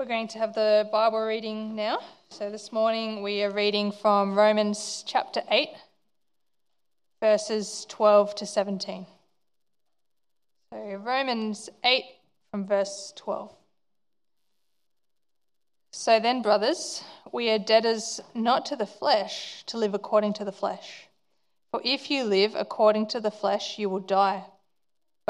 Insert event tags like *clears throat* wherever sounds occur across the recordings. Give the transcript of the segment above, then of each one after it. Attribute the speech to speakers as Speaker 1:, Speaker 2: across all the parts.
Speaker 1: We're going to have the Bible reading now. So this morning we are reading from Romans chapter 8, verses 12 to 17. So Romans 8 from verse 12. So then, brothers, we are debtors not to the flesh to live according to the flesh. For if you live according to the flesh, you will die.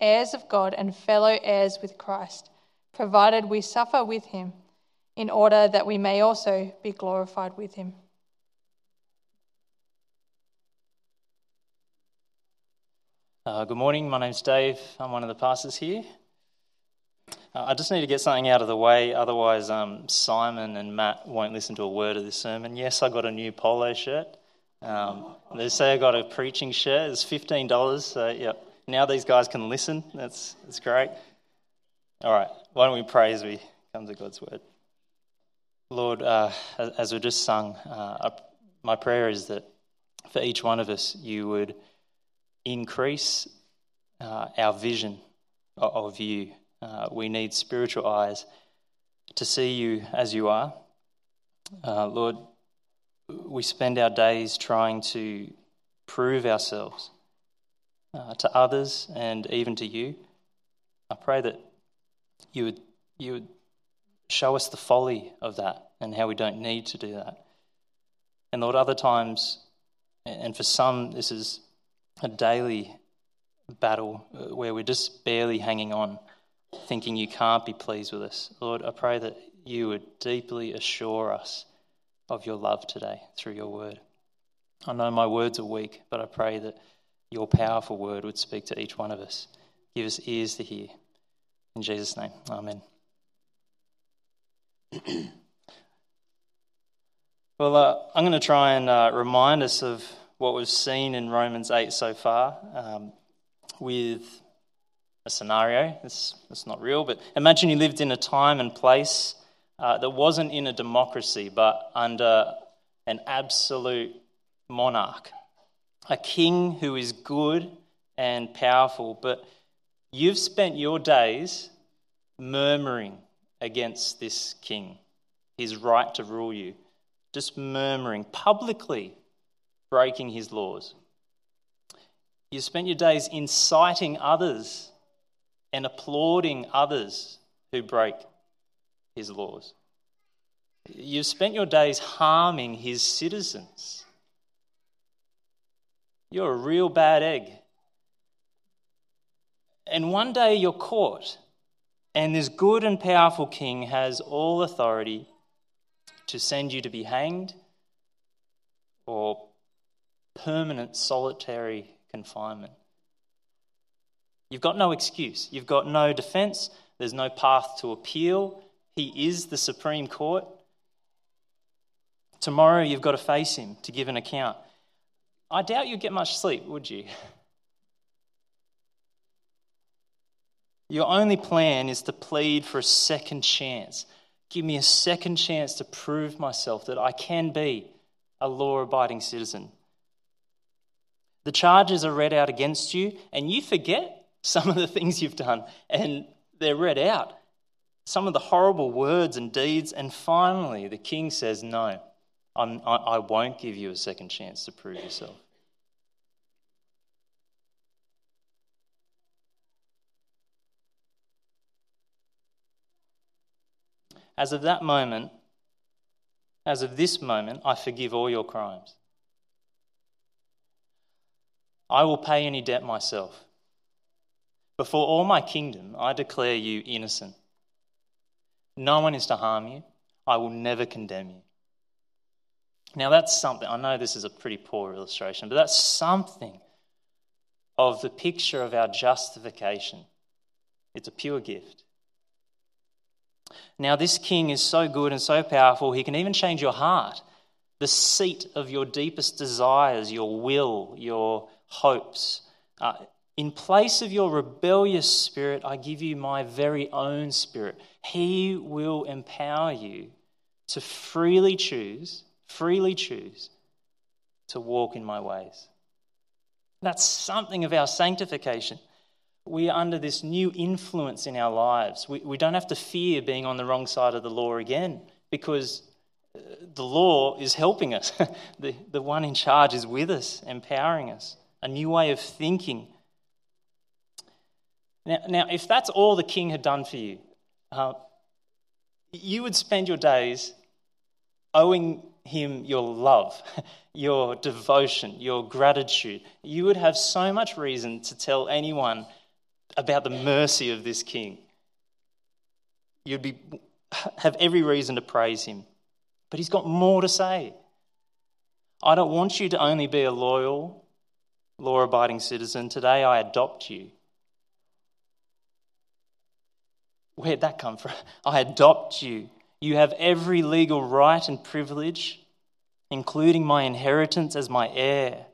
Speaker 1: heirs of God and fellow heirs with Christ, provided we suffer with Him, in order that we may also be glorified with Him.
Speaker 2: Uh, good morning, my name's Dave. I'm one of the pastors here. Uh, I just need to get something out of the way, otherwise, um, Simon and Matt won't listen to a word of this sermon. Yes, I got a new polo shirt. Um, they say I got a preaching shirt. It's fifteen dollars. So yeah, now these guys can listen. That's that's great. All right, why don't we pray as we come to God's word? Lord, uh, as, we just sung, uh, my prayer is that for each one of us, you would increase uh, our vision of, of you uh, we need spiritual eyes to see you as you are. Uh, Lord, we spend our days trying to prove ourselves uh, to others and even to you. I pray that you would, you would show us the folly of that and how we don't need to do that. And Lord, other times, and for some, this is a daily battle uh, where we're just barely hanging on thinking you can't be pleased with us. Lord, I pray that you would deeply assure us of your love today through your word. I know my words are weak, but I pray that your powerful word would speak to each one of us. Give us ears to hear. In Jesus' name, amen. *clears throat* well, uh, I'm going to try and uh, remind us of what we've seen in Romans 8 so far um, with a scenario. It's, it's not real, but imagine you lived in a time and place uh, that wasn't in a democracy, but under an absolute monarch, a king who is good and powerful, but you've spent your days murmuring against this king, his right to rule you, just murmuring, publicly breaking his laws. You spent your days inciting others and applauding others who break his laws. You've spent your days harming his citizens. You're a real bad egg. And one day you're caught, and this good and powerful king has all authority to send you to be hanged or permanent solitary confinement. You've got no excuse. You've got no defense. There's no path to appeal. He is the Supreme Court. Tomorrow you've got to face him to give an account. I doubt you'd get much sleep, would you? Your only plan is to plead for a second chance. Give me a second chance to prove myself that I can be a law abiding citizen. The charges are read out against you, and you forget some of the things you've done, and they're read out. Some of the horrible words and deeds, and finally, the king says, No, I'm, I, I won't give you a second chance to prove yourself. As of that moment, as of this moment, I forgive all your crimes. I will pay any debt myself. Before all my kingdom, I declare you innocent. No one is to harm you. I will never condemn you. Now, that's something, I know this is a pretty poor illustration, but that's something of the picture of our justification. It's a pure gift. Now, this king is so good and so powerful, he can even change your heart, the seat of your deepest desires, your will, your hopes. Uh, in place of your rebellious spirit, I give you my very own spirit. He will empower you to freely choose, freely choose to walk in my ways. That's something of our sanctification. We are under this new influence in our lives. We, we don't have to fear being on the wrong side of the law again because uh, the law is helping us. *laughs* the, the one in charge is with us, empowering us. A new way of thinking, now, now, if that's all the king had done for you, uh, you would spend your days owing him your love, *laughs* your devotion, your gratitude. You would have so much reason to tell anyone about the mercy of this king. You'd be, *laughs* have every reason to praise him. But he's got more to say. I don't want you to only be a loyal, law abiding citizen. Today I adopt you. Where'd that come from? *laughs* I adopt you. You have every legal right and privilege, including my inheritance as my heir.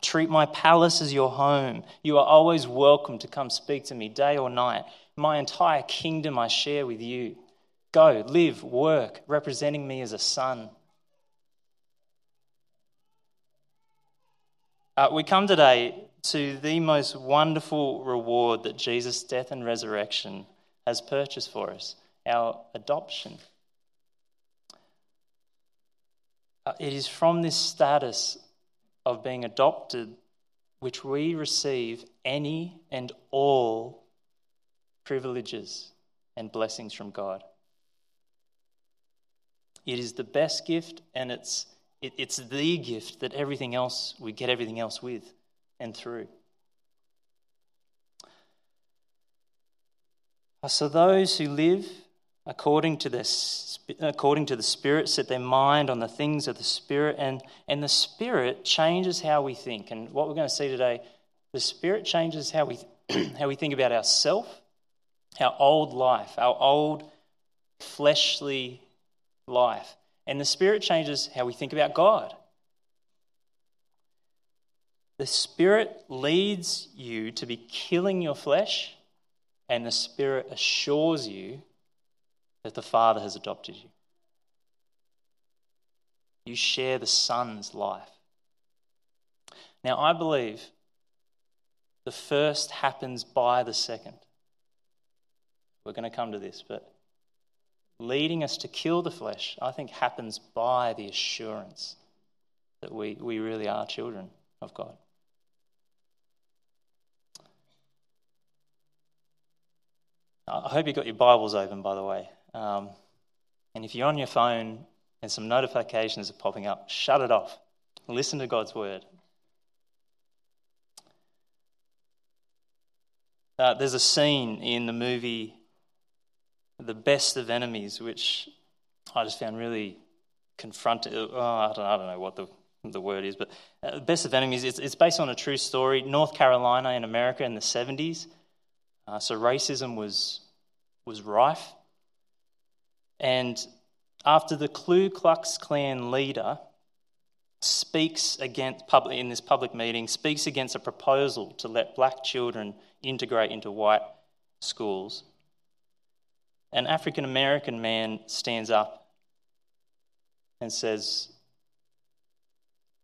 Speaker 2: Treat my palace as your home. You are always welcome to come speak to me day or night. My entire kingdom I share with you. Go, live, work, representing me as a son. Uh, we come today to the most wonderful reward that Jesus' death and resurrection has purchased for us our adoption. Uh, it is from this status of being adopted which we receive any and all privileges and blessings from God. It is the best gift and it's, it, it's the gift that everything else, we get everything else with and through. So those who live according to, the, according to the Spirit set their mind on the things of the Spirit, and, and the Spirit changes how we think. And what we're going to see today, the Spirit changes how we, *clears throat* how we think about ourselves, our old life, our old fleshly life. And the Spirit changes how we think about God. The Spirit leads you to be killing your flesh and the Spirit assures you that the Father has adopted you. You share the Son's life. Now, I believe the first happens by the second. We're going to come to this, but leading us to kill the flesh, I think, happens by the assurance that we, we really are children of God. I hope you've got your Bibles open, by the way. Um, and if you're on your phone and some notifications are popping up, shut it off. Listen to God's word. Uh, there's a scene in the movie The Best of Enemies, which I just found really confronting. Oh, I, don't, I don't know what the, the word is, but uh, Best of Enemies, it's, it's based on a true story. North Carolina in America in the 70s. Uh, so racism was, was rife. And after the Ku Klux Klan leader speaks against public, in this public meeting, speaks against a proposal to let black children integrate into white schools, an African American man stands up and says,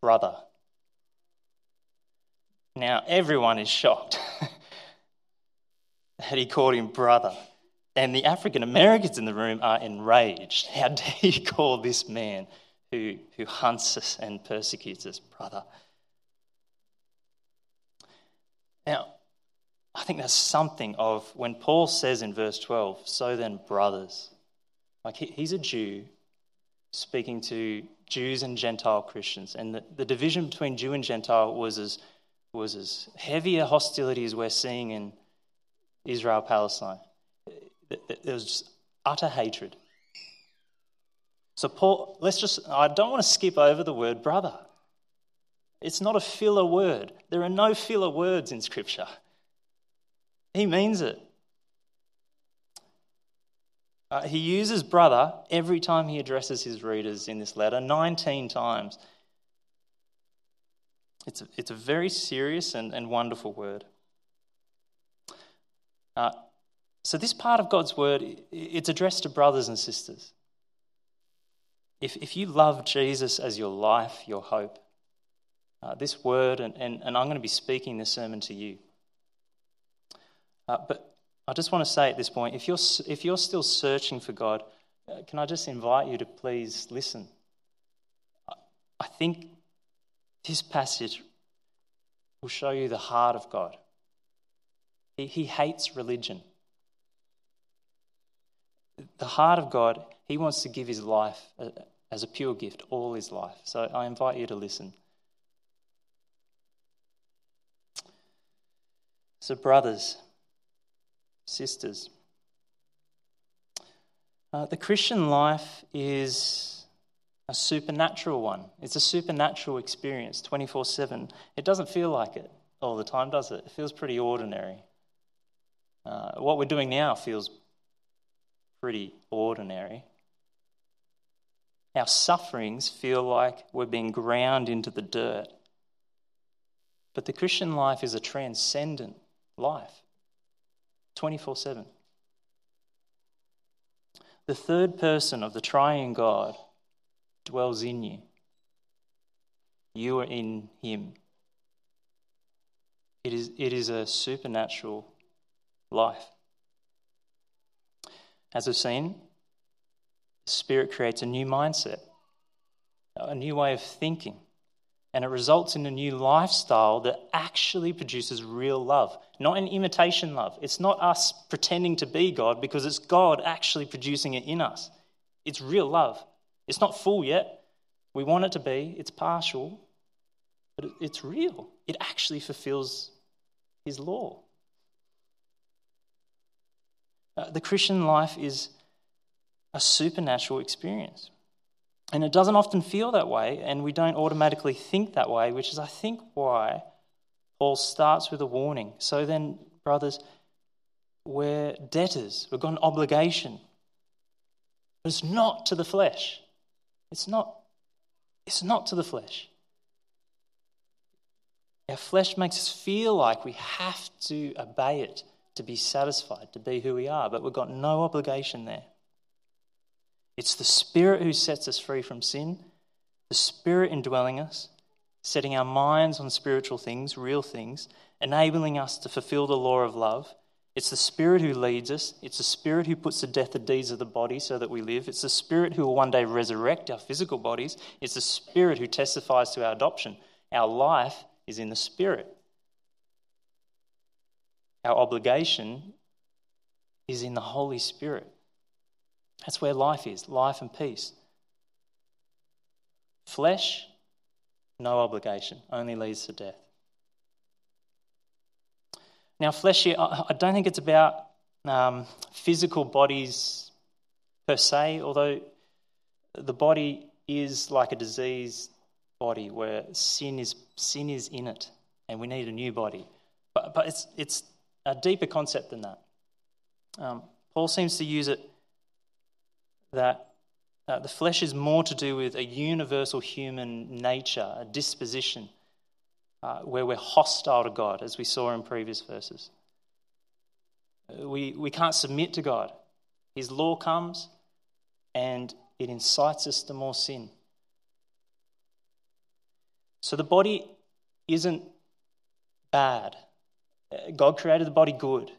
Speaker 2: Brother. Now, everyone is shocked. *laughs* that he called him brother. And the African Americans in the room are enraged. How *laughs* dare you call this man who, who hunts us and persecutes us brother? Now, I think that's something of when Paul says in verse 12, so then, brothers, like he, he's a Jew speaking to Jews and Gentile Christians. And the, the division between Jew and Gentile was as, was as heavy a hostility as we're seeing in Israel Palestine. There was utter hatred. So, Paul, let's just, I don't want to skip over the word brother. It's not a filler word. There are no filler words in Scripture. He means it. Uh, he uses brother every time he addresses his readers in this letter, 19 times. It's a, it's a very serious and, and wonderful word. Uh, so, this part of God's word, it's addressed to brothers and sisters. If, if you love Jesus as your life, your hope, uh, this word, and, and, and I'm going to be speaking this sermon to you. Uh, but I just want to say at this point if you're, if you're still searching for God, uh, can I just invite you to please listen? I think this passage will show you the heart of God. He, he hates religion. The heart of God, He wants to give His life uh, as a pure gift, all His life. So I invite you to listen. So, brothers, sisters, uh, the Christian life is a supernatural one. It's a supernatural experience 24 7. It doesn't feel like it all the time, does it? It feels pretty ordinary. Uh, what we're doing now feels pretty ordinary. Our sufferings feel like we're being ground into the dirt. But the Christian life is a transcendent life 24 7. The third person of the triune God dwells in you. You are in him. It is, it is a supernatural life. As we've seen, the Spirit creates a new mindset, a new way of thinking and it results in a new lifestyle that actually produces real love, not an imitation love. It's not us pretending to be God because it's God actually producing it in us. It's real love. It's not full yet. We want it to be, it's partial, but it's real. It actually fulfills His law. Uh, the Christian life is a supernatural experience. And it doesn't often feel that way, and we don't automatically think that way, which is, I think, why Paul starts with a warning. So then, brothers, we're debtors, we've got an obligation. But it's not to the flesh. It's not, it's not to the flesh. Our flesh makes us feel like we have to obey it to be satisfied, to be who we are, but we've got no obligation there. It's the Spirit who sets us free from sin, the Spirit indwelling us, setting our minds on spiritual things, real things, enabling us to fulfill the law of love. It's the Spirit who leads us. It's the Spirit who puts to death the deeds of the body so that we live. It's the Spirit who will one day resurrect our physical bodies. It's the Spirit who testifies to our adoption. Our life is in the Spirit. Our obligation is in the Holy Spirit. That's where life is life and peace. Flesh, no obligation, only leads to death. Now, flesh here, I don't think it's about um, physical bodies per se, although the body is like a diseased body where sin is, sin is in it and we need a new body. But, but it's, it's a deeper concept than that. Um, Paul seems to use it that uh, the flesh is more to do with a universal human nature, a disposition, uh, where we're hostile to God, as we saw in previous verses. We, we can't submit to God. His law comes and it incites us to more sin. So the body isn't bad. Uh, God created the body good.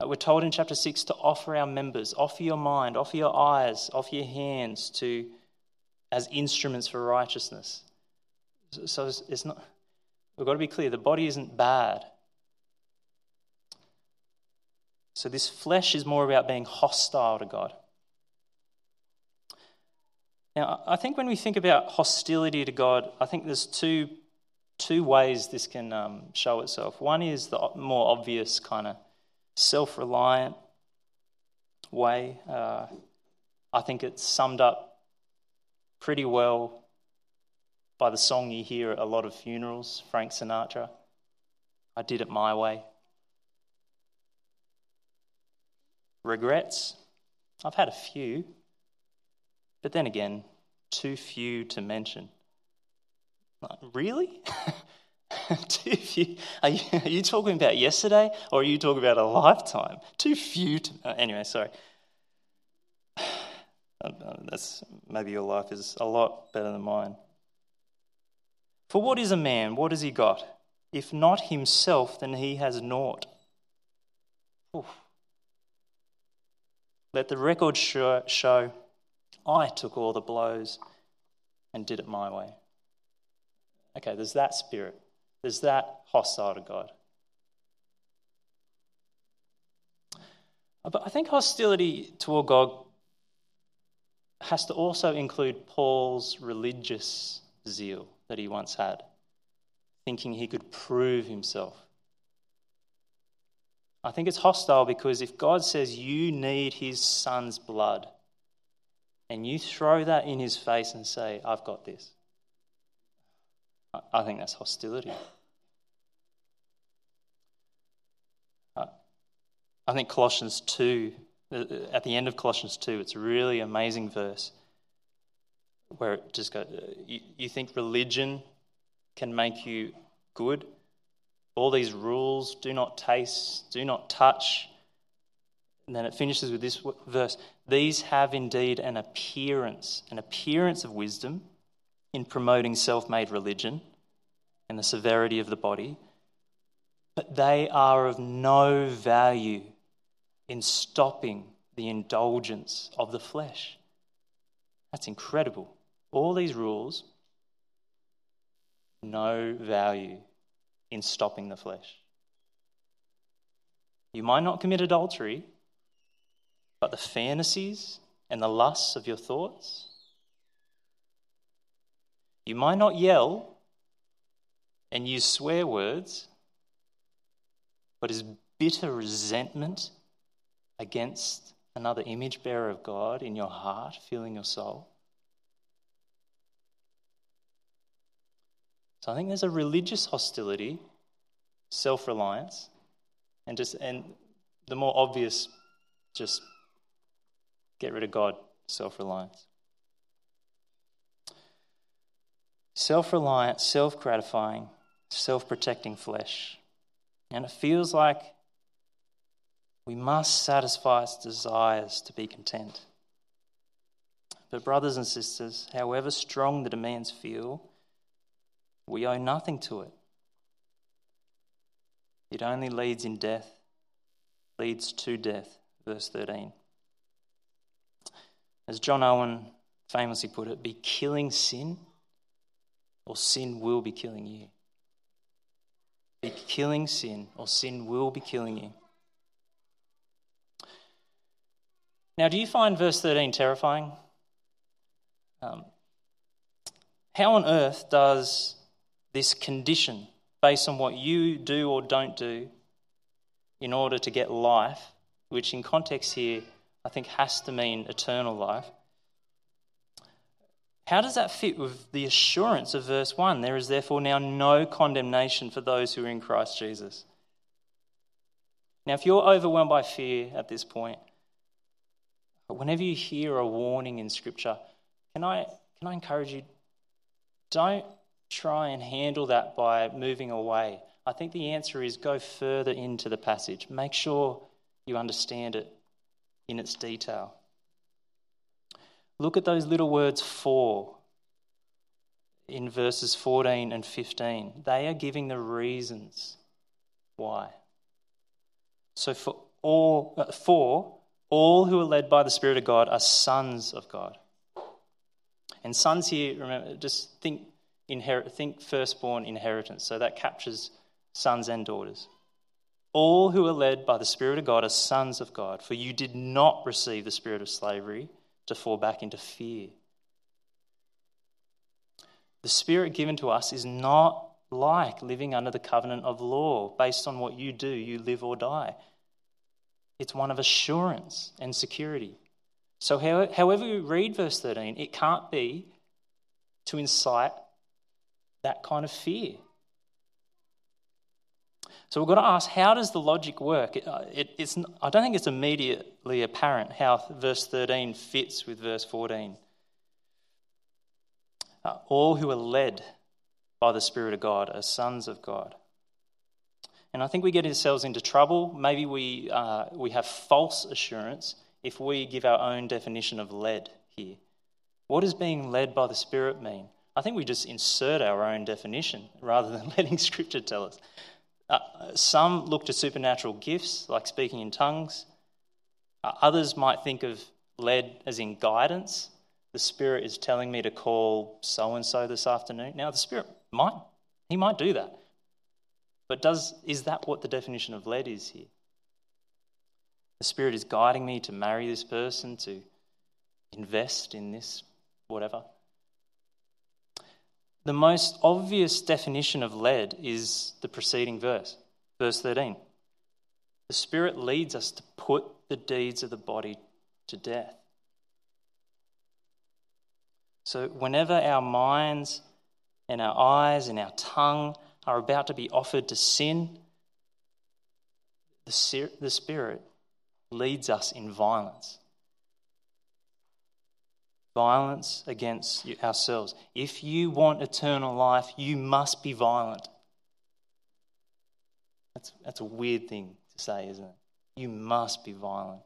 Speaker 2: Uh, we're told in chapter 6 to offer our members, offer your mind, offer your eyes, offer your hands to as instruments for righteousness. So it's not we've got to be clear, the body isn't bad. So this flesh is more about being hostile to God. Now, I think when we think about hostility to God, I think there's two, two ways this can um, show itself. One is the more obvious kind of self reliant way. Uh, I think it's summed up pretty well by the song you hear at a lot of funerals, Frank Sinatra. I did it my way. Regrets? I've had a few, but then again, too few to mention. Like, really? *laughs* too few? Are you, are you, talking about yesterday or are you talking about a lifetime? Too few to. Uh, anyway, sorry. *sighs* That's, maybe your life is a lot better than mine. For what is a man? What has he got? If not himself, then he has naught. Oof. Let the record show, show I took all the blows and did it my way. Okay, there's that spirit. There's that hostile to God. But I think hostility toward God has to also include Paul's religious zeal that he once had, thinking he could prove himself. I think it's hostile because if God says you need his son's blood, and you throw that in his face and say, I've got this, I think that's hostility. I think Colossians 2, uh, at the end of Colossians 2, it's a really amazing verse where it just goes, uh, you think religion can make you good? All these rules do not taste, do not touch. And then it finishes with this verse These have indeed an appearance, an appearance of wisdom in promoting self made religion and the severity of the body, but they are of no value in stopping the indulgence of the flesh. That's incredible. All these rules, no value in stopping the flesh. You might not commit adultery, but the fantasies and the lusts of your thoughts. You might not yell and use swear words, but is bitter resentment against another image bearer of God in your heart, filling your soul? So I think there's a religious hostility, self reliance, and just and the more obvious, just get rid of God, self reliance. Self reliant, self gratifying, self protecting flesh. And it feels like we must satisfy its desires to be content. But, brothers and sisters, however strong the demands feel, we owe nothing to it. It only leads in death, leads to death. Verse 13. As John Owen famously put it, be killing sin, or sin will be killing you. Be killing sin, or sin will be killing you. Now, do you find verse 13 terrifying? Um, how on earth does this condition, based on what you do or don't do in order to get life, which in context here I think has to mean eternal life, how does that fit with the assurance of verse 1? There is therefore now no condemnation for those who are in Christ Jesus. Now, if you're overwhelmed by fear at this point, whenever you hear a warning in Scripture, can I, can I encourage you? Don't try and handle that by moving away. I think the answer is go further into the passage. Make sure you understand it in its detail. Look at those little words for in verses 14 and 15. They are giving the reasons why. So for all uh, for all who are led by the Spirit of God are sons of God. And sons here, remember, just think, inherit, think firstborn inheritance. So that captures sons and daughters. All who are led by the Spirit of God are sons of God, for you did not receive the spirit of slavery to fall back into fear. The Spirit given to us is not like living under the covenant of law. Based on what you do, you live or die. It's one of assurance and security. So, however we read verse 13, it can't be to incite that kind of fear. So we've got to ask how does the logic work? It, uh, it, it's, I don't think it's immediately apparent how verse 13 fits with verse 14. Uh, all who are led by the Spirit of God are sons of God. And I think we get ourselves into trouble. Maybe we, uh, we have false assurance if we give our own definition of led here. What does being led by the Spirit mean? I think we just insert our own definition rather than *laughs* letting Scripture tell us. Uh, some look to supernatural gifts like speaking in tongues. Uh, others might think of led as in guidance. The Spirit is telling me to call so and so this afternoon. Now, the Spirit might, he might do that. But does, is that what the definition of led is here? The Spirit is guiding me to marry this person, to invest in this, whatever. The most obvious definition of led is the preceding verse, verse 13. The Spirit leads us to put the deeds of the body to death. So, whenever our minds and our eyes and our tongue are about to be offered to sin, the Spirit leads us in violence violence against ourselves. If you want eternal life, you must be violent. That's, that's a weird thing to say, isn't it? You must be violent.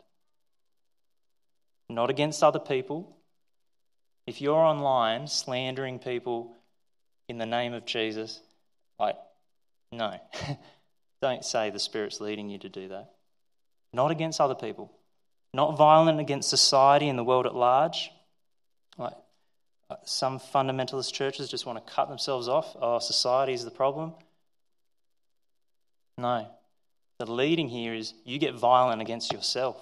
Speaker 2: Not against other people. If you're online slandering people in the name of Jesus, like, no. *laughs* Don't say the Spirit's leading you to do that. Not against other people. Not violent against society and the world at large. Like uh, some fundamentalist churches just want to cut themselves off. Oh, society is the problem. No. The leading here is you get violent against yourself.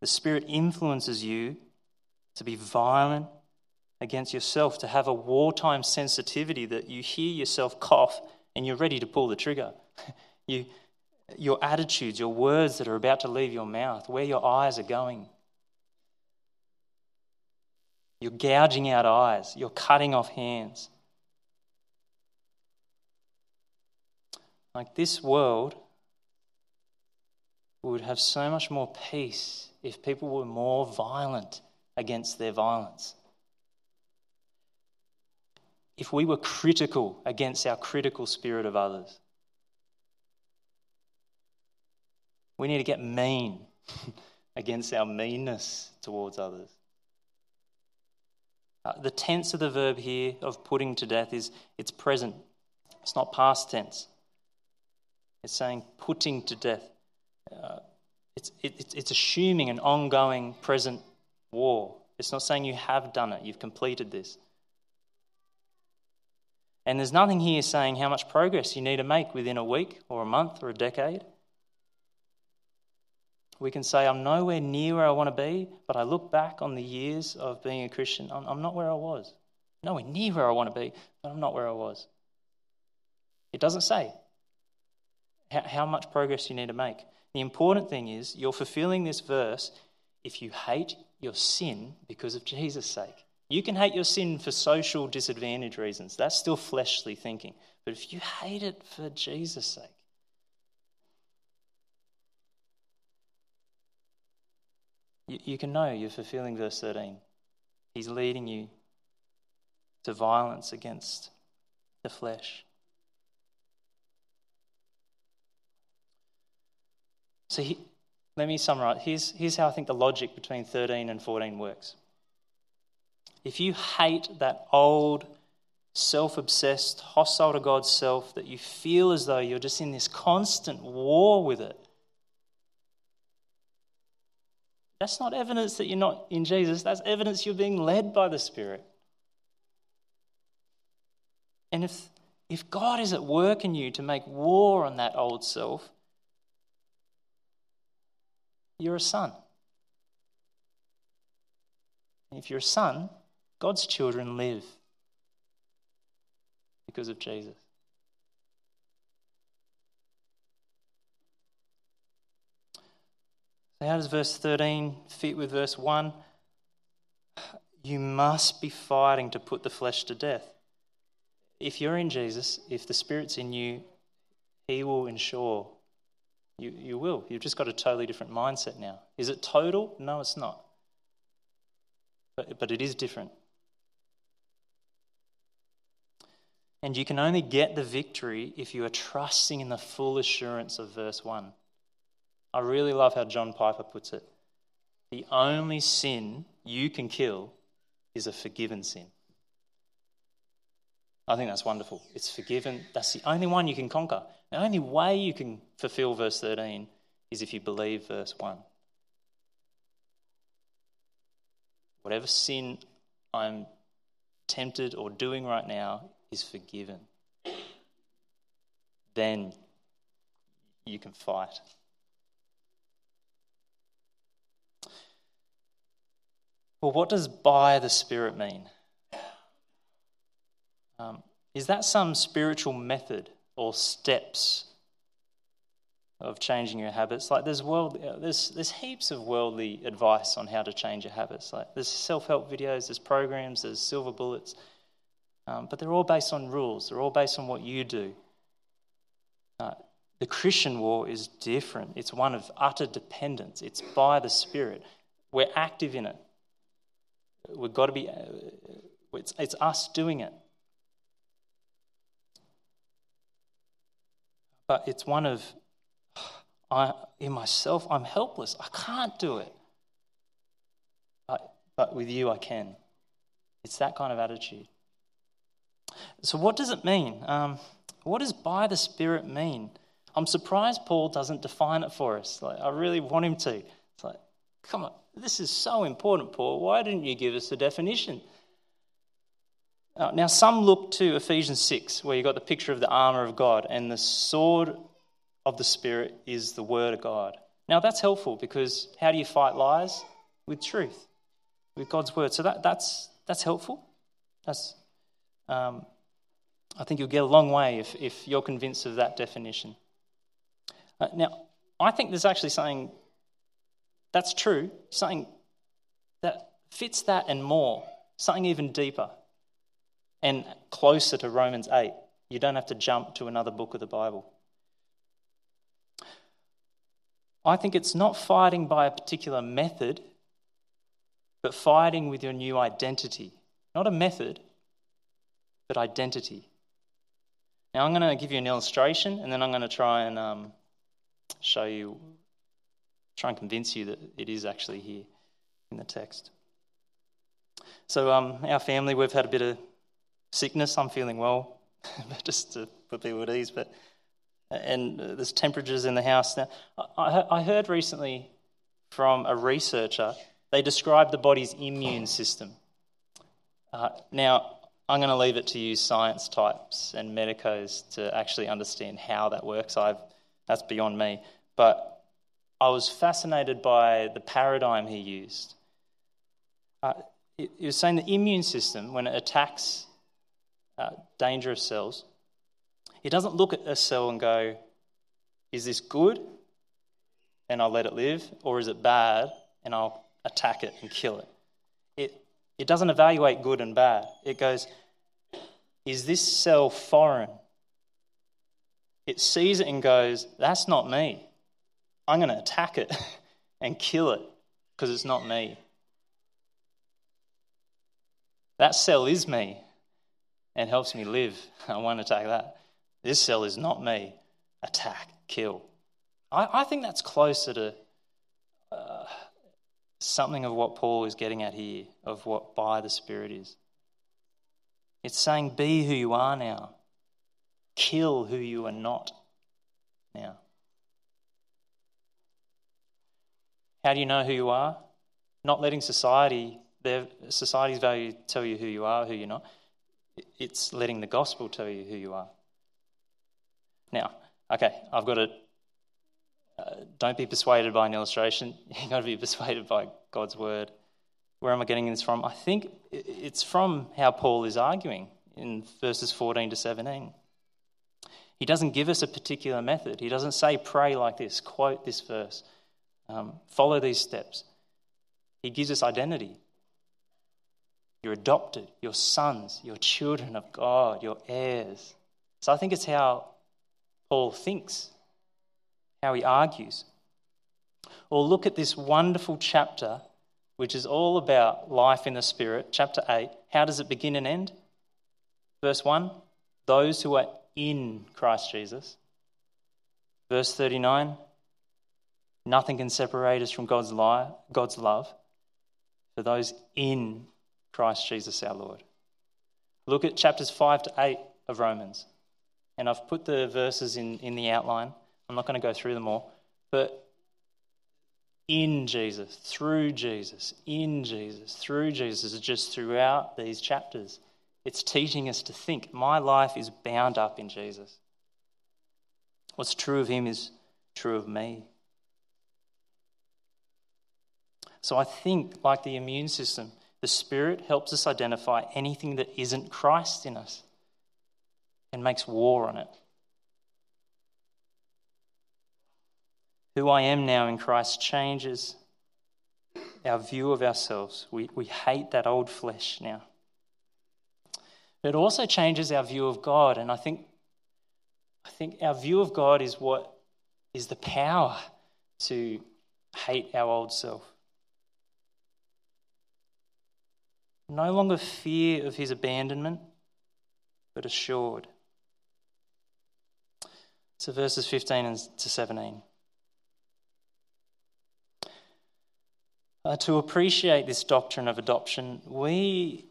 Speaker 2: The Spirit influences you to be violent against yourself, to have a wartime sensitivity that you hear yourself cough and you're ready to pull the trigger. *laughs* you, your attitudes, your words that are about to leave your mouth, where your eyes are going. You're gouging out eyes. You're cutting off hands. Like this world would have so much more peace if people were more violent against their violence. If we were critical against our critical spirit of others. We need to get mean *laughs* against our meanness towards others. Uh, the tense of the verb here of putting to death is it's present. It's not past tense. It's saying putting to death. Uh, it's, it, it's assuming an ongoing present war. It's not saying you have done it, you've completed this. And there's nothing here saying how much progress you need to make within a week or a month or a decade. We can say, I'm nowhere near where I want to be, but I look back on the years of being a Christian, I'm, I'm not where I was. Nowhere near where I want to be, but I'm not where I was. It doesn't say how, how much progress you need to make. The important thing is you're fulfilling this verse if you hate your sin because of Jesus' sake. You can hate your sin for social disadvantage reasons. That's still fleshly thinking. But if you hate it for Jesus' sake, you, can know you're fulfilling verse 13. He's leading you to violence against the flesh. So he, let me summarize. Here's, here's how I think the logic between 13 and 14 works. If you hate that old, self obsessed, hostile to God's self that you feel as though you're just in this constant war with it, That's not evidence that you're not in Jesus. That's evidence you're being led by the Spirit. And if, if God is at work in you to make war on that old self, you're a son. And if you're a son, God's children live because of Jesus. So, how does verse 13 fit with verse 1? You must be fighting to put the flesh to death. if you're in Jesus, if the Spirit's in you, He will ensure you, you will. You've just got a totally different mindset now. Is it total? No, it's not. But, but it is different. And you can only get the victory if you are trusting in the full assurance of verse 1. I really love how John Piper puts it. The only sin you can kill is a forgiven sin. I think that's wonderful. It's forgiven. That's the only one you can conquer. The only way you can fulfill verse 13 is if you believe verse 1. Whatever sin I'm tempted or doing right now is forgiven. Then you can fight. Well, what does by the Spirit mean? Um, is that some spiritual method or steps of changing your habits? Like there's world, there's there's heaps of worldly advice on how to change your habits. Like there's self-help videos, there's programs, there's silver bullets, um, but they're all based on rules. They're all based on what you do. Uh, the Christian war is different. It's one of utter dependence. It's by the Spirit. We're active in it. We've got to be, uh, it's, it's us doing it. But it's one of, *sighs* I, in myself, I'm helpless. I can't do it. But, but with you, I can. It's that kind of attitude. So, what does it mean? Um, what does by the Spirit mean? I'm surprised Paul doesn't define it for us. Like, I really want him to. It's like, come on, this is so important, Paul. Why didn't you give us a definition? Now, some look to Ephesians 6, where you've got the picture of the armour of God, and the sword of the Spirit is the Word of God. Now, that's helpful because how do you fight lies? With truth, with God's Word. So that, that's, that's helpful. That's, um, I think you'll get a long way if, if you're convinced of that definition. Uh, now, I think there's actually something that's true, something that fits that and more, something even deeper and closer to Romans 8. You don't have to jump to another book of the Bible. I think it's not fighting by a particular method, but fighting with your new identity. Not a method, but identity. Now, I'm going to give you an illustration and then I'm going to try and um, show you, try and convince you that it is actually here in the text. So, um, our family, we've had a bit of sickness. I'm feeling well, *laughs* just to put people at ease. But and there's temperatures in the house now. I, I heard recently from a researcher they described the body's immune system. Uh, now, I'm going to leave it to you, science types and medicos, to actually understand how that works. I've, that's beyond me. But I was fascinated by the paradigm he used. Uh, he was saying the immune system, when it attacks uh, dangerous cells, it doesn't look at a cell and go, is this good and I'll let it live, or is it bad and I'll attack it and kill it? It, it doesn't evaluate good and bad. It goes, is this cell foreign? It sees it and goes, that's not me. I'm going to attack it *laughs* and kill it because it's not me. That cell is me and helps me live. *laughs* I won't attack that. This cell is not me. Attack, kill. I, I think that's closer to uh, something of what Paul is getting at here, of what by the Spirit is. It's saying, be who you are now, kill who you are not now. How do you know who you are? Not letting society, their society's value tell you who you are, who you're not. It's letting the gospel tell you who you are. Now, okay, I've got to. Uh, don't be persuaded by an illustration. *laughs* You've got to be persuaded by God's word. Where am I getting this from? I think it's from how Paul is arguing in verses 14 to 17. He doesn't give us a particular method. He doesn't say, pray like this, quote this verse, um, follow these steps. He gives us identity. You're adopted, you're sons, you're children of God, you're heirs. So I think it's how Paul thinks, how he argues. Or look at this wonderful chapter, which is all about life in the Spirit, chapter 8. How does it begin and end? Verse 1 Those who are in Christ Jesus. Verse 39 Nothing can separate us from God's, lie, God's love for those in Christ Jesus our Lord. Look at chapters 5 to 8 of Romans. And I've put the verses in, in the outline. I'm not going to go through them all. But in Jesus, through Jesus, in Jesus, through Jesus, just throughout these chapters, it's teaching us to think my life is bound up in Jesus. What's true of him is true of me. So I think, like the immune system, the Spirit helps us identify anything that isn't Christ in us and makes war on it. Who I am now in Christ changes our view of ourselves. We, we hate that old flesh now. It also changes our view of God, and I think, I think our view of God is what is the power to hate our old self. No longer fear of his abandonment, but assured. So verses 15 to 17. Uh, to appreciate this doctrine of adoption, we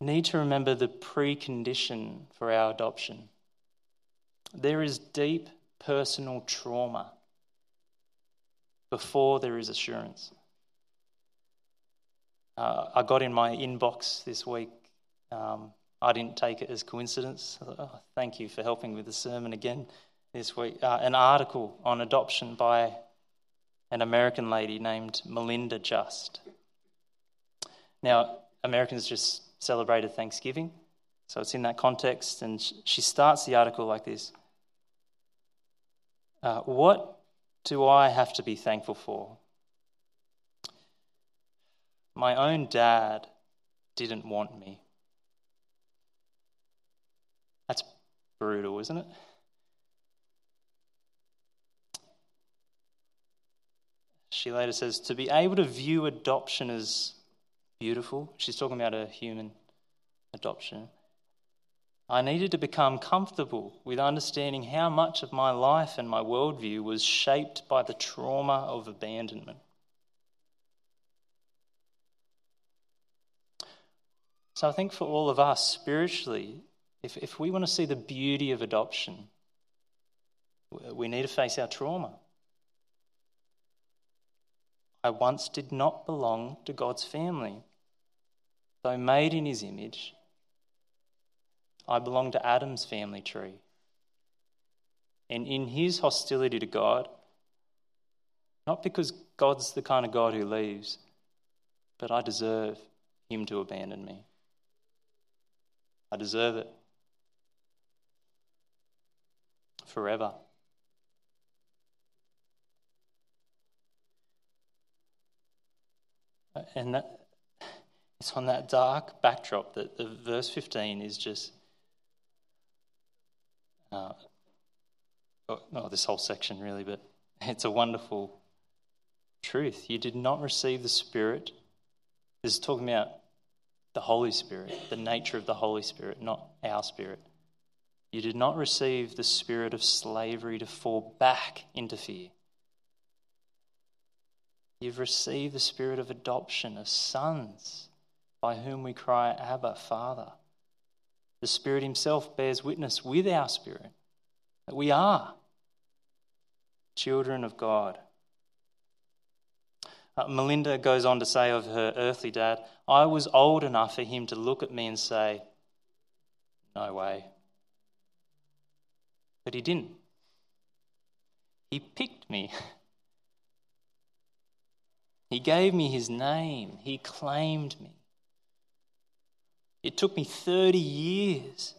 Speaker 2: need to remember the precondition for our adoption. There is deep personal trauma before there is assurance. Uh, I got in my inbox this week. Um, I didn't take it as coincidence. Thought, oh, thank you for helping with the sermon again this week. Uh, an article on adoption by an American lady named Melinda Just. Now, Americans just celebrated Thanksgiving, so it's in that context, and she starts the article like this uh, What do I have to be thankful for? My own dad didn't want me. That's brutal, isn't it? She later says, to be able to view adoption as beautiful, she's talking about a human adoption. I needed to become comfortable with understanding how much of my life and my worldview was shaped by the trauma of abandonment. So I think for all of us spiritually, if, if we want to see the beauty of adoption, we need to face our trauma. I once did not belong to God's family. Though made in his image, I belong to Adam's family tree. And in his hostility to God, not because God's the kind of God who leaves, but I deserve him to abandon me. I deserve it. Forever. And that, it's on that dark backdrop that the verse 15 is just. Uh, this whole section really, but it's a wonderful truth. You did not receive the Spirit. This is talking about the Holy Spirit, the nature of the Holy Spirit, not our spirit. You did not receive the spirit of slavery to fall back into fear. You've received the spirit of adoption as sons, by whom we cry, Abba, Father. The Spirit Himself bears witness with our spirit that we are children of God. Uh, Melinda goes on to say of her earthly dad, I was old enough for him to look at me and say, No way. But he didn't. He picked me. *laughs* He gave me his name. He claimed me. It took me 30 years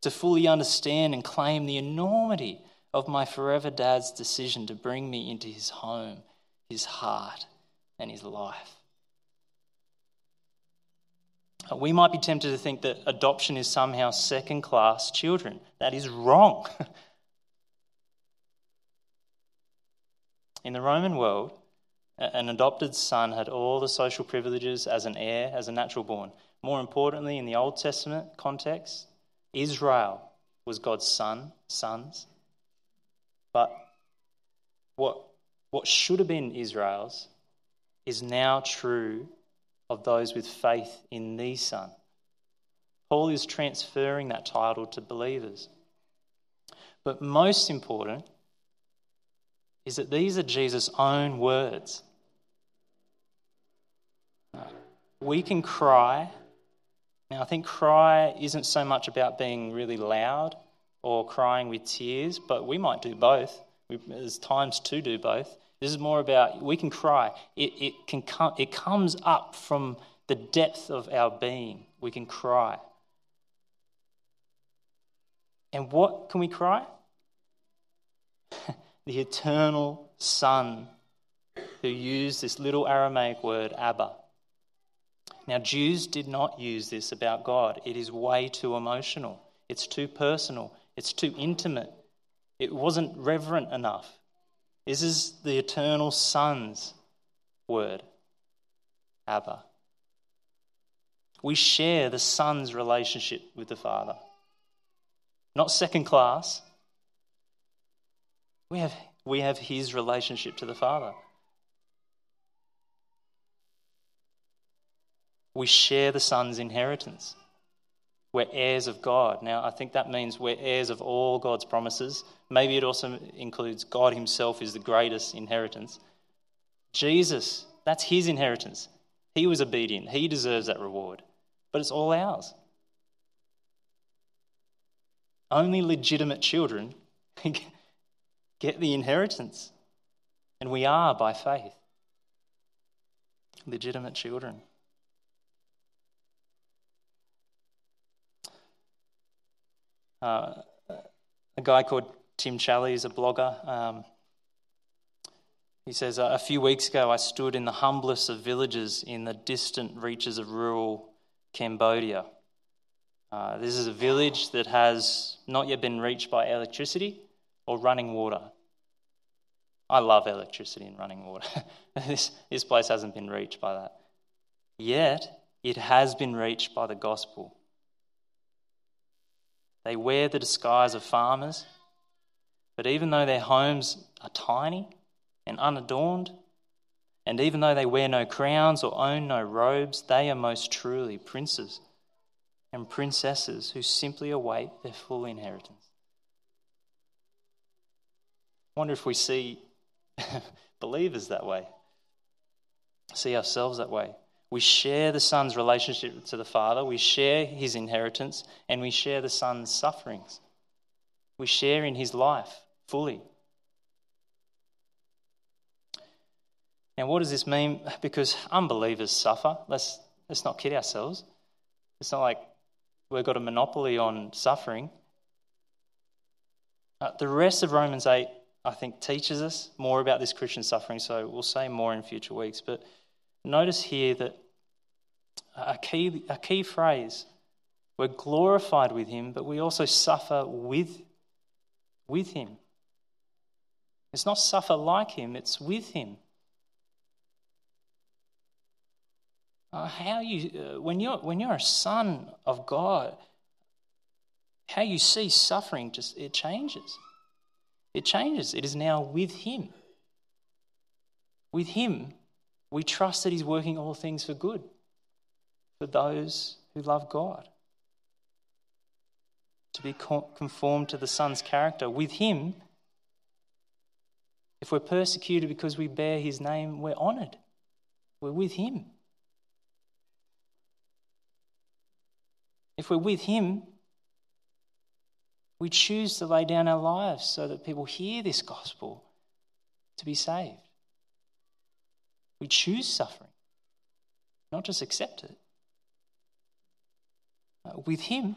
Speaker 2: to fully understand and claim the enormity of my forever dad's decision to bring me into his home, his heart, and his life. Uh, We might be tempted to think that adoption is somehow second class children. That is wrong. *laughs* In the Roman world, an adopted son had all the social privileges as an heir, as a natural born. More importantly, in the Old Testament context, Israel was God's son, sons. But what, what should have been Israel's is now true of those with faith in the Son. Paul is transferring that title to believers. But most important is that these are Jesus' own words. We can cry. Now, I think cry isn't so much about being really loud or crying with tears, but we might do both. There's times to do both. This is more about we can cry. It, it, can come, it comes up from the depth of our being. We can cry. And what can we cry? *laughs* the eternal Son who used this little Aramaic word, Abba. Now, Jews did not use this about God. It is way too emotional, it's too personal, it's too intimate. It wasn't reverent enough. This is the eternal Son's word, Abba. We share the Son's relationship with the Father. Not second class. We have, we have his relationship to the Father. We share the Son's inheritance. We're heirs of God. Now, I think that means we're heirs of all God's promises. Maybe it also includes God Himself is the greatest inheritance. Jesus, that's His inheritance. He was obedient, He deserves that reward. But it's all ours. Only legitimate children *laughs* get the inheritance. And we are by faith. Legitimate children. Uh, a guy called Tim Challies is a blogger. Um, he says, A few weeks ago, I stood in the humblest of villages in the distant reaches of rural Cambodia. Uh, this is a village that has not yet been reached by electricity or running water. I love electricity and running water. *laughs* this, this place hasn't been reached by that. Yet, it has been reached by the gospel. They wear the disguise of farmers, but even though their homes are tiny and unadorned, and even though they wear no crowns or own no robes, they are most truly princes and princesses who simply await their full inheritance. I wonder if we see *laughs* believers that way, see ourselves that way. We share the Son's relationship to the Father, we share his inheritance, and we share the Son's sufferings. We share in his life fully. Now, what does this mean? Because unbelievers suffer. Let's, let's not kid ourselves. It's not like we've got a monopoly on suffering. Uh, the rest of Romans 8, I think, teaches us more about this Christian suffering, so we'll say more in future weeks. But notice here that a key, a key phrase we're glorified with him, but we also suffer with, with him. It's not suffer like him, it's with him. Uh, how you, uh, when, you're, when you're a son of God, how you see suffering just it changes. It changes. It is now with him. With him, we trust that he's working all things for good for those who love God. To be conformed to the Son's character. With Him, if we're persecuted because we bear His name, we're honoured. We're with Him. If we're with Him, we choose to lay down our lives so that people hear this gospel to be saved. We choose suffering, not just accept it. Uh, with Him,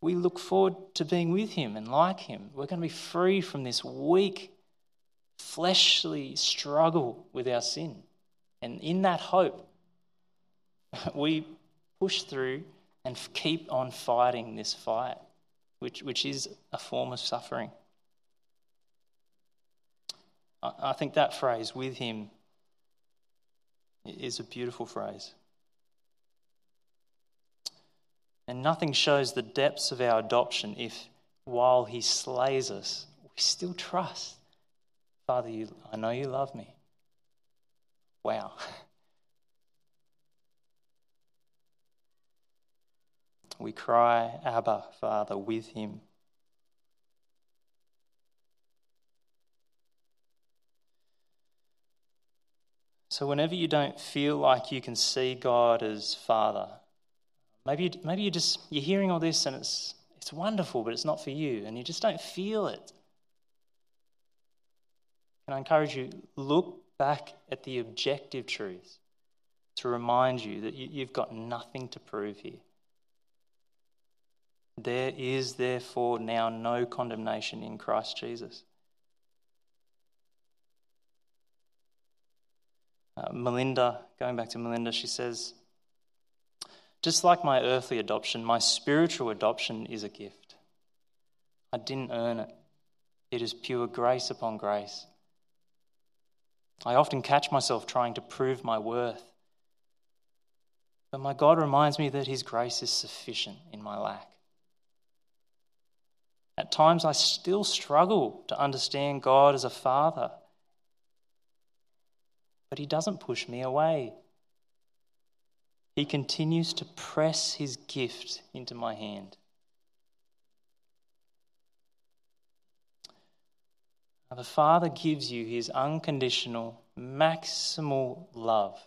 Speaker 2: we look forward to being with Him and like Him. We're going to be free from this weak, fleshly struggle with our sin. And in that hope, *laughs* we, push through and keep on fighting this fight, which, which is a form of suffering. I, I think that phrase, with him, is a beautiful phrase. And nothing shows the depths of our adoption if, while he slays us, we still trust. Father, you, I know you love me. Wow. *laughs* We cry, Abba, Father, with him. So, whenever you don't feel like you can see God as Father, maybe, maybe you just, you're hearing all this and it's, it's wonderful, but it's not for you, and you just don't feel it. And I encourage you, look back at the objective truths to remind you that you, you've got nothing to prove here. There is therefore now no condemnation in Christ Jesus. Uh, Melinda, going back to Melinda, she says, just like my earthly adoption, my spiritual adoption is a gift. I didn't earn it, it is pure grace upon grace. I often catch myself trying to prove my worth. But my God reminds me that His grace is sufficient in my lack. At times, I still struggle to understand God as a father. But He doesn't push me away. He continues to press His gift into my hand. the Father gives you His unconditional, maximal love.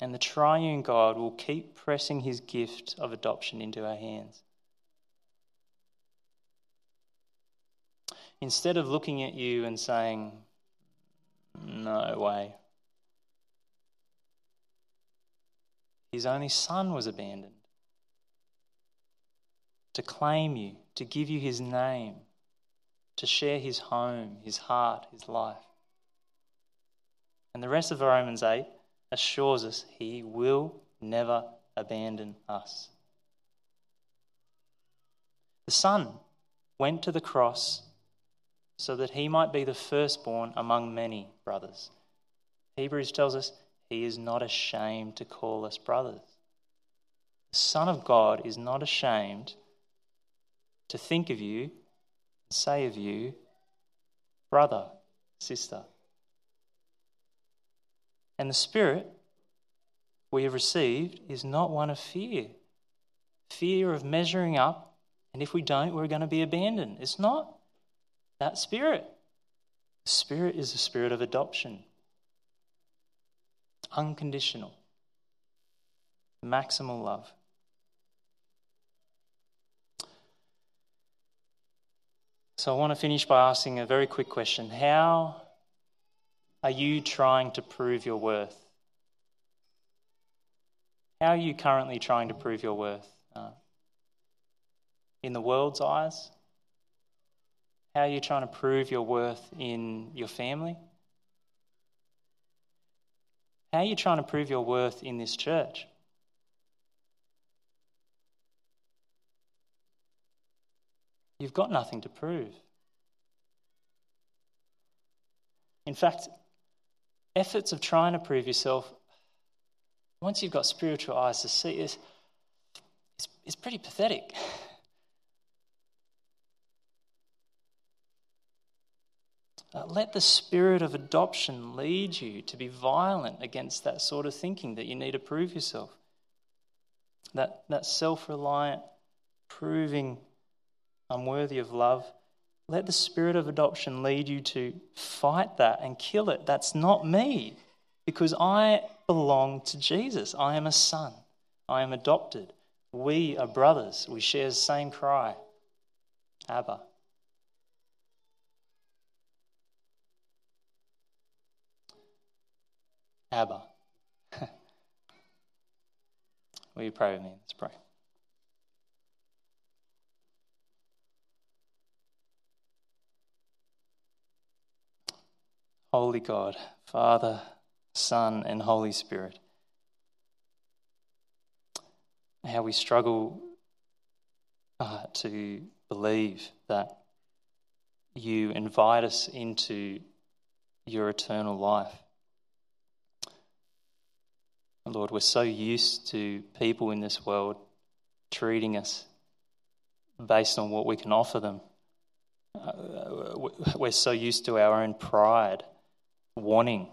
Speaker 2: And the triune God will keep pressing His gift of adoption into our hands. instead of looking at you and saying, No way, his only son was abandoned to claim you, to give you his name, to share his home, his heart, his life. And the rest of Romans 8 assures us he will never abandon us. The Son went to the cross so that he might be the firstborn among many brothers. Hebrews tells us he is not ashamed to call us brothers. The Son of God is not ashamed to think of you, and say of you, brother, sister. And the Spirit we have received is not one of fear fear of measuring up, and if we don't, we're going to be abandoned. It's not that spirit. The spirit is the spirit of adoption, unconditional, maximal love. So I want to finish by asking a very quick question. How are you trying to prove your worth? How are you currently trying to prove your worth? Uh, in the world's eyes? How are you trying to prove your worth in your family? How are you trying to prove your worth in this church? You've got nothing to prove. In fact, efforts of trying to prove yourself, once you've got spiritual eyes to see, is, is, is pretty pathetic. *laughs* Uh, Uh, let the spirit of adoption lead you to be violent against that sort of thinking that you need to prove yourself. That, that self reliant, proving unworthy of love. Let the spirit of adoption lead you to fight that and kill it. That's not me because I belong to Jesus. I am a son. I am adopted. We are brothers. We share the same cry Abba. Abba. *laughs* Will you pray with me? Let's pray. Holy God, Father, Son, and Holy Spirit, how we struggle uh, to believe that you invite us into your eternal life. Lord, we're so used to people in this world treating us based on what we can offer them. Uh, we're so used to our own pride wanting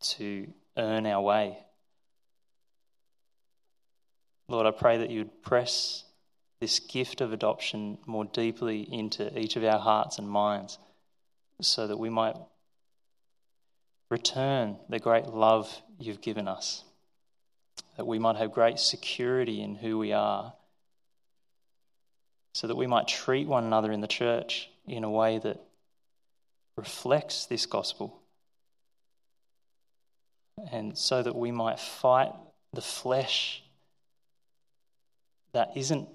Speaker 2: to earn our way. Lord, I pray that you'd press this gift of adoption more deeply into each of our hearts and minds so that we might return the great love you've given us, that we might have great security in who we are, so that we might treat one another in the church in a way that reflects this gospel, and so that we might fight the flesh that isn't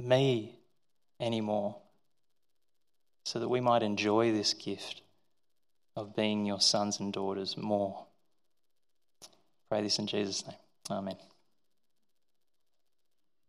Speaker 2: me anymore, so that we might enjoy this gift of being your sons and daughters more. Pray this in Jesus' name. Amen.